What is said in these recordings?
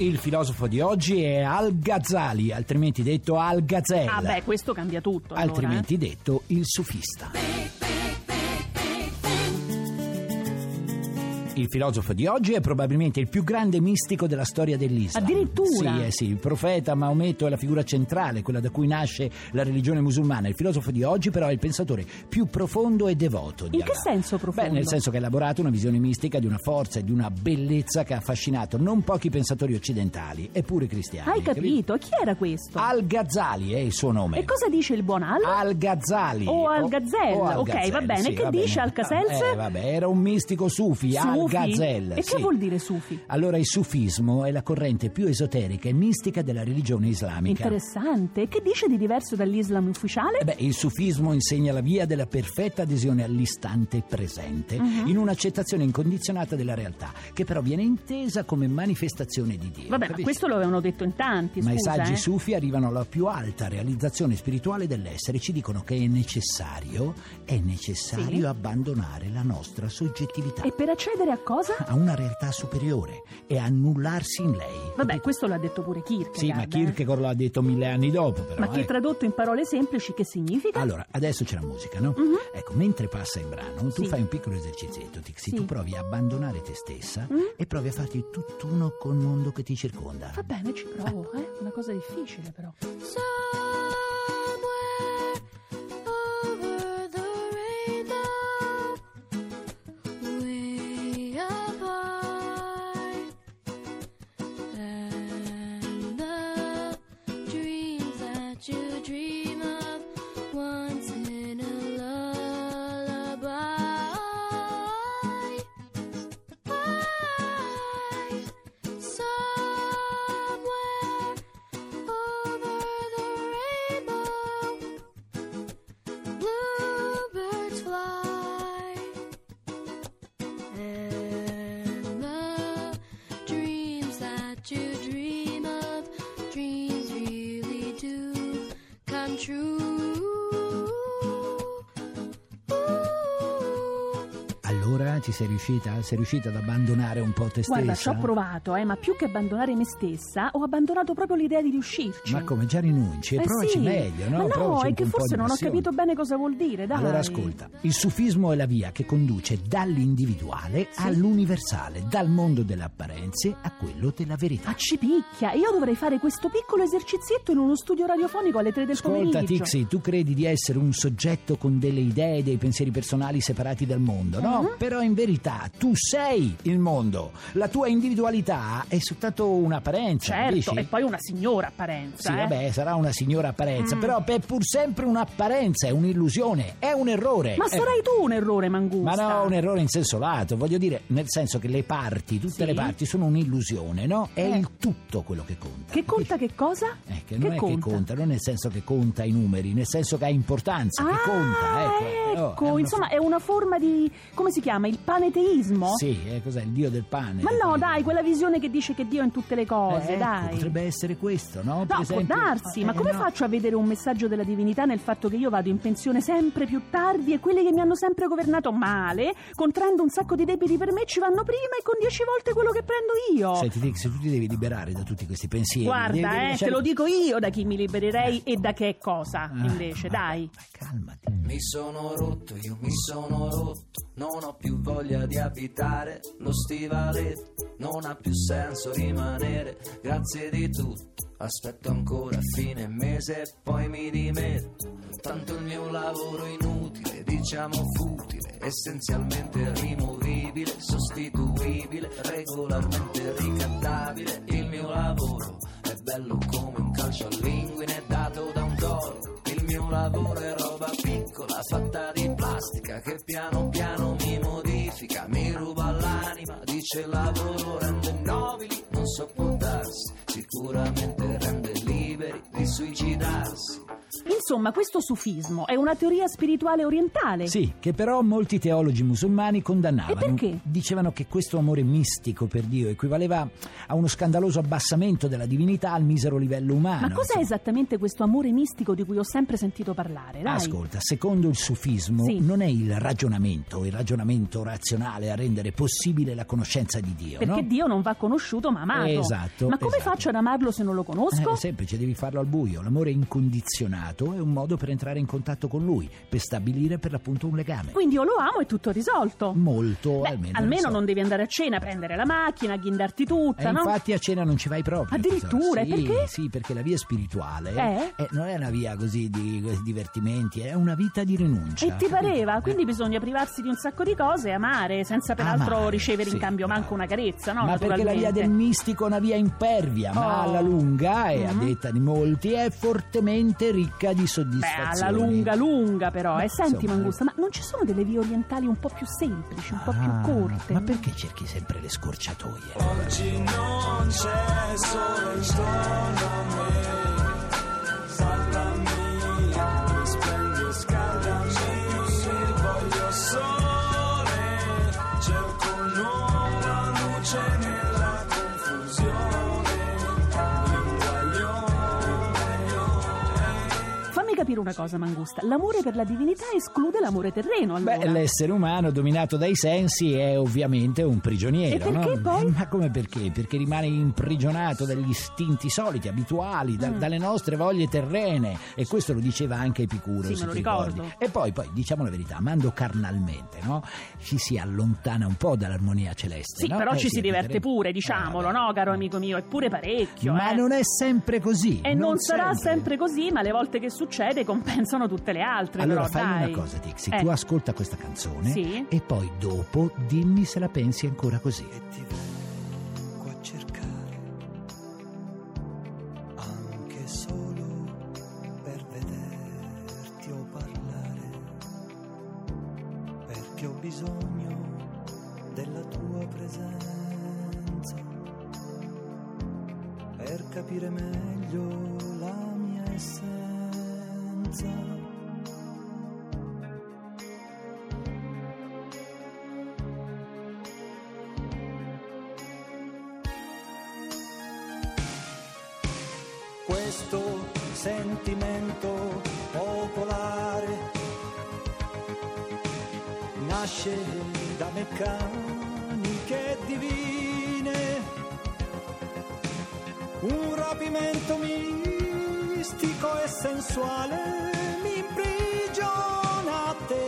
Il filosofo di oggi è Al-Ghazali, altrimenti detto Al-Ghazal. Ah beh, questo cambia tutto allora, altrimenti eh. detto il sufista. Il filosofo di oggi è probabilmente il più grande mistico della storia dell'Islam. Addirittura? Sì, eh sì, il profeta Maometto è la figura centrale, quella da cui nasce la religione musulmana. Il filosofo di oggi però è il pensatore più profondo e devoto di In che Allah. senso profondo? Beh, nel senso che ha elaborato una visione mistica di una forza e di una bellezza che ha affascinato non pochi pensatori occidentali, eppure cristiani. Hai capito? Chi era questo? Al-Ghazali è il suo nome. E cosa dice il buon Al? Al-Ghazali. O Al-Ghazel. o Ok, va bene. sì, Che va dice bene. Al-Kasels? Eh, vabbè, era un mistico sufi, Sufi? Al-Ghazel. E che sì. vuol dire sufi? Allora, il sufismo è la corrente più esoterica e mistica della religione islamica. Interessante. E che dice di diverso dall'Islam ufficiale? Eh beh, il sufismo insegna la via della perfetta adesione all'istante presente, Mhm. in un'accettazione incondizionata della realtà, che però viene intesa come manifestazione di Dio. Vabbè, ma capisci? questo lo avevano detto in tanti, Ma i saggi eh. sufi arrivano alla più alta realizzazione spirituale dell'essere, ci dicono che è necessario, è necessario Sì. abbandonare la nostra soggettività E per accedere a cosa? a una realtà superiore e annullarsi in lei. Vabbè, questo l'ha detto pure Kierkegaard. Sì, ma eh. Kierkegaard l'ha detto mille anni dopo, però. Ma che eh. tradotto in parole semplici che significa? Allora, adesso c'è la musica, no? Mhm. Ecco, mentre passa il brano, tu Sì. fai un piccolo esercizietto, Tixi, Sì. tu provi a abbandonare te stessa Mm. e provi a farti tutt'uno col mondo che ti circonda. Va bene, ci provo, eh. Una cosa difficile, però. Somewhere true. Ci sei riuscita? Sei riuscita ad abbandonare un po' te stessa? Guarda, ci ho provato, eh, ma più che abbandonare me stessa, ho abbandonato proprio l'idea di riuscirci. Ma come già rinunci? Eh Provaci sì. meglio, no? Ma no, Provaci è che forse non ho capito bene cosa vuol dire, dai. Allora ascolta, il sufismo è la via che conduce dall'individuale all'universale, dal mondo delle apparenze a quello della verità. Ma ci picchia, io dovrei fare questo piccolo esercizietto in uno studio radiofonico alle tre del Ascolta pomeriggio. Tixi, tu credi di essere un soggetto con delle idee e dei pensieri personali separati dal mondo, no? Mhm. Però in verità tu sei il mondo. La tua individualità è soltanto un'apparenza, Certo, capisci? e poi una signora apparenza, Sì, eh. vabbè, sarà una signora apparenza, Mm. però è pur sempre un'apparenza, è un'illusione, è un errore. Ma Eh, sarai tu un errore, Mangusta. Ma no, un errore in senso lato, voglio dire, nel senso che le parti, tutte Sì. le parti sono un'illusione, no? È Eh. il tutto quello che conta. Che conta che cosa? Eh, che non è conta? che conta, non nel senso che conta i numeri, nel senso che ha importanza, che Ah, conta, ecco. Oh, ecco, è una insomma è una forma di... come si chiama? Il paneteismo? Sì, eh, cos'è il dio del pane? Ma no, dai, quella visione che dice che Dio è in tutte le Eh, cose, ecco, dai. Potrebbe essere questo, no? No, Per può esempio- darsi, ma Eh, come no. faccio a vedere un messaggio della divinità nel fatto che io vado in pensione sempre più tardi e quelli che mi hanno sempre governato male, contraendo un sacco di debiti per me, ci vanno prima e con dieci volte quello che prendo io? Senti, Dick, se tu ti devi liberare da tutti questi pensieri. devi- Guarda, devi eh, te lasciare- lo dico io da chi mi libererei e da che cosa, Ah, invece, vabbè, dai. ma calmati. Mi sono rotto, io mi sono rotto, non ho più voglia di abitare lo stivaletto, non ha più senso rimanere, grazie di tutto, aspetto ancora fine mese e poi mi dimetto, tanto il mio lavoro inutile, diciamo futile, essenzialmente rimovibile, sostituibile, regolarmente ricattabile, il mio lavoro è bello come un calcio a linguine dato da un toro. Il mio lavoro è plastica che piano piano mi modifica, mi ruba l'anima, dice lavoro, rende nobili, non sopportarsi, sicuramente suicidarsi. Insomma, questo sufismo è una teoria spirituale orientale. Sì, che però molti teologi musulmani condannavano. E perché? Dicevano che questo amore mistico per Dio equivaleva a uno scandaloso abbassamento della divinità al misero livello umano. Ma cos'è esattamente questo amore mistico di cui ho sempre sentito parlare? Dai. Ascolta, secondo il sufismo Sì. non è il ragionamento, il ragionamento razionale a rendere possibile la conoscenza di Dio, Perché no? Dio non va conosciuto ma amato. Esatto, Ma come esatto. faccio ad amarlo se non lo conosco? Eh, È semplice, devi farlo al buio. L'amore incondizionato è un modo per entrare in contatto con lui, per stabilire per l'appunto un legame. Quindi io lo amo e tutto risolto. Molto, Beh, almeno. almeno so. non devi andare a cena, prendere la macchina, ghindarti tutta, E no? infatti a cena non ci vai proprio. Addirittura. Sì, perché? Sì, perché la via spirituale Eh? non è una via così di di divertimenti, è una vita di rinuncia. E ti pareva? Quindi bisogna privarsi di un sacco di cose e amare, senza peraltro Amare, ricevere in sì, cambio bravo. manco una carezza, no? Ma perché la via del mistico è una via impervia, ma Oh. alla lunga, e a Mhm. detta di molti, è fortemente ricca di Beh, soddisfazioni. alla lunga lunga però. Beh, e senti insomma. Mangusta, ma non ci sono delle vie orientali un po' più semplici, un po' Ah, più corte? Ma perché cerchi sempre le scorciatoie? Oggi non c'è solo intorno a me, capire una cosa, Mangusta. L'amore per la divinità esclude l'amore terreno, allora. Beh, l'essere umano dominato dai sensi è ovviamente un prigioniero. E perché no? poi? Ma come perché? Perché rimane imprigionato dagli istinti soliti, abituali, da- Mm. dalle nostre voglie terrene. E questo lo diceva anche Epicuro. Sì, se me lo ricordo. ricordi. E poi, poi, diciamo la verità, amando carnalmente, no? Ci si allontana un po' dall'armonia celeste. Sì, no? però Eh, ci si diverte vedremo. pure, diciamolo, Eh, vabbè. no, caro amico mio? Eppure parecchio, Ma eh. non è sempre così. E non, sarà sempre così, ma le volte che succede compensano tutte le altre. Allora però, fai dai. una cosa, Tixi, Eh. tu ascolta questa canzone Sì. e poi dopo dimmi se la pensi ancora così. E ti vengo a cercare, anche solo per vederti o parlare, perché ho bisogno della tua presenza, per capire meglio questo sentimento popolare nasce da meccaniche divine, un rapimento mistico e sensuale mi imprigiona a te.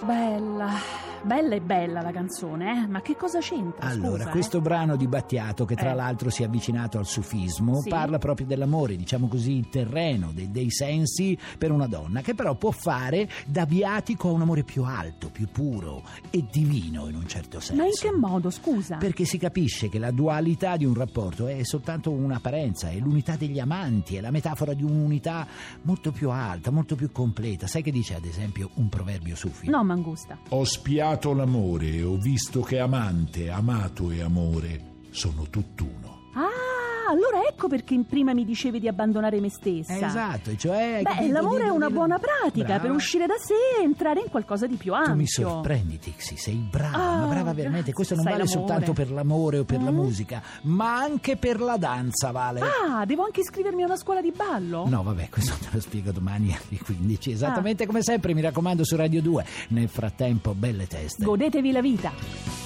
Bella, bella e bella la canzone, eh? Ma che cosa c'entra? Allora, scusa, questo eh? brano di Battiato, che tra Eh. l'altro si è avvicinato al sufismo, Sì. parla proprio dell'amore, diciamo così, terreno, dei, dei sensi per una donna, che però può fare da viatico a un amore più alto, più puro e divino in un certo senso. Ma in che modo, scusa? Perché si capisce che la dualità di un rapporto è soltanto un'apparenza, è l'unità degli amanti, è la metafora di un'unità molto più alta, molto più completa. Sai che dice ad esempio un proverbio sufi? No, Mangusta. Ho spiato l'amore e ho visto che amante, amato e amore sono tutt'uno. Ah, allora ecco perché prima mi dicevi di abbandonare me stessa. Eh, Esatto, cioè... Beh, l'amore è una buona pratica Brava. per uscire da sé e entrare in qualcosa di più ampio. Tu mi sorprendi, Tixi, sei brava, Ah, ma brava veramente. Questo non vale l'amore. soltanto per l'amore o per la Mm. musica, ma anche per la danza, vale. Ah, devo anche iscrivermi a una scuola di ballo? No, vabbè, questo te lo spiego domani alle 15, esattamente Ah. come sempre, mi raccomando, su Radio 2. Nel frattempo, belle teste. Godetevi la vita.